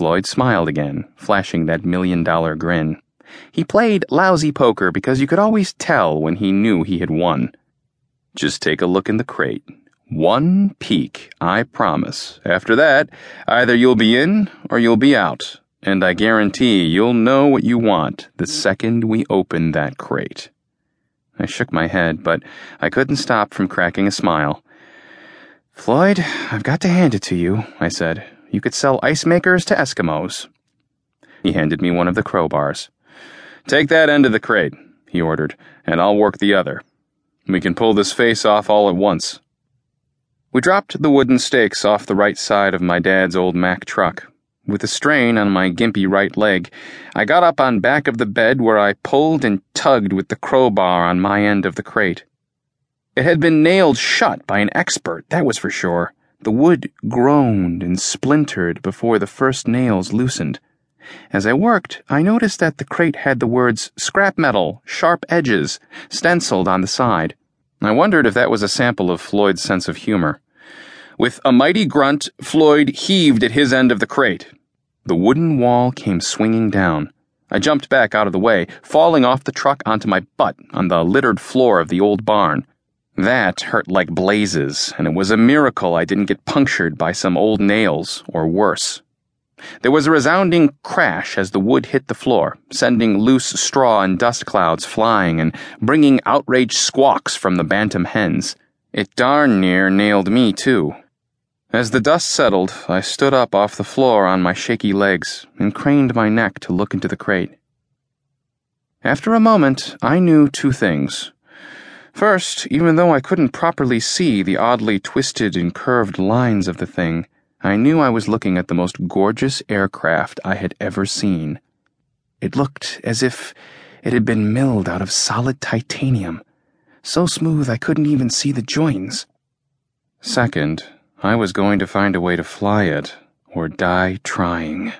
Floyd smiled again, flashing that million dollar grin. He played lousy poker because you could always tell when he knew he had won. Just take a look in the crate. One peek, I promise. After that, either you'll be in or you'll be out, and I guarantee you'll know what you want the second we open that crate. I shook my head, but I couldn't stop from cracking a smile. Floyd, I've got to hand it to you, I said. You could sell ice makers to Eskimos. He handed me one of the crowbars. Take that end of the crate, he ordered, and I'll work the other. We can pull this face off all at once. We dropped the wooden stakes off the right side of my dad's old Mack truck. With a strain on my gimpy right leg, I got up on back of the bed where I pulled and tugged with the crowbar on my end of the crate. It had been nailed shut by an expert, that was for sure. The wood groaned and splintered before the first nails loosened. As I worked, I noticed that the crate had the words scrap metal, sharp edges, stenciled on the side. I wondered if that was a sample of Floyd's sense of humor. With a mighty grunt, Floyd heaved at his end of the crate. The wooden wall came swinging down. I jumped back out of the way, falling off the truck onto my butt on the littered floor of the old barn. That hurt like blazes, and it was a miracle I didn't get punctured by some old nails, or worse. There was a resounding crash as the wood hit the floor, sending loose straw and dust clouds flying and bringing outraged squawks from the bantam hens. It darn near nailed me, too. As the dust settled, I stood up off the floor on my shaky legs and craned my neck to look into the crate. After a moment, I knew two things. First, even though I couldn't properly see the oddly twisted and curved lines of the thing, I knew I was looking at the most gorgeous aircraft I had ever seen. It looked as if it had been milled out of solid titanium, so smooth I couldn't even see the joins. Second, I was going to find a way to fly it, or die trying.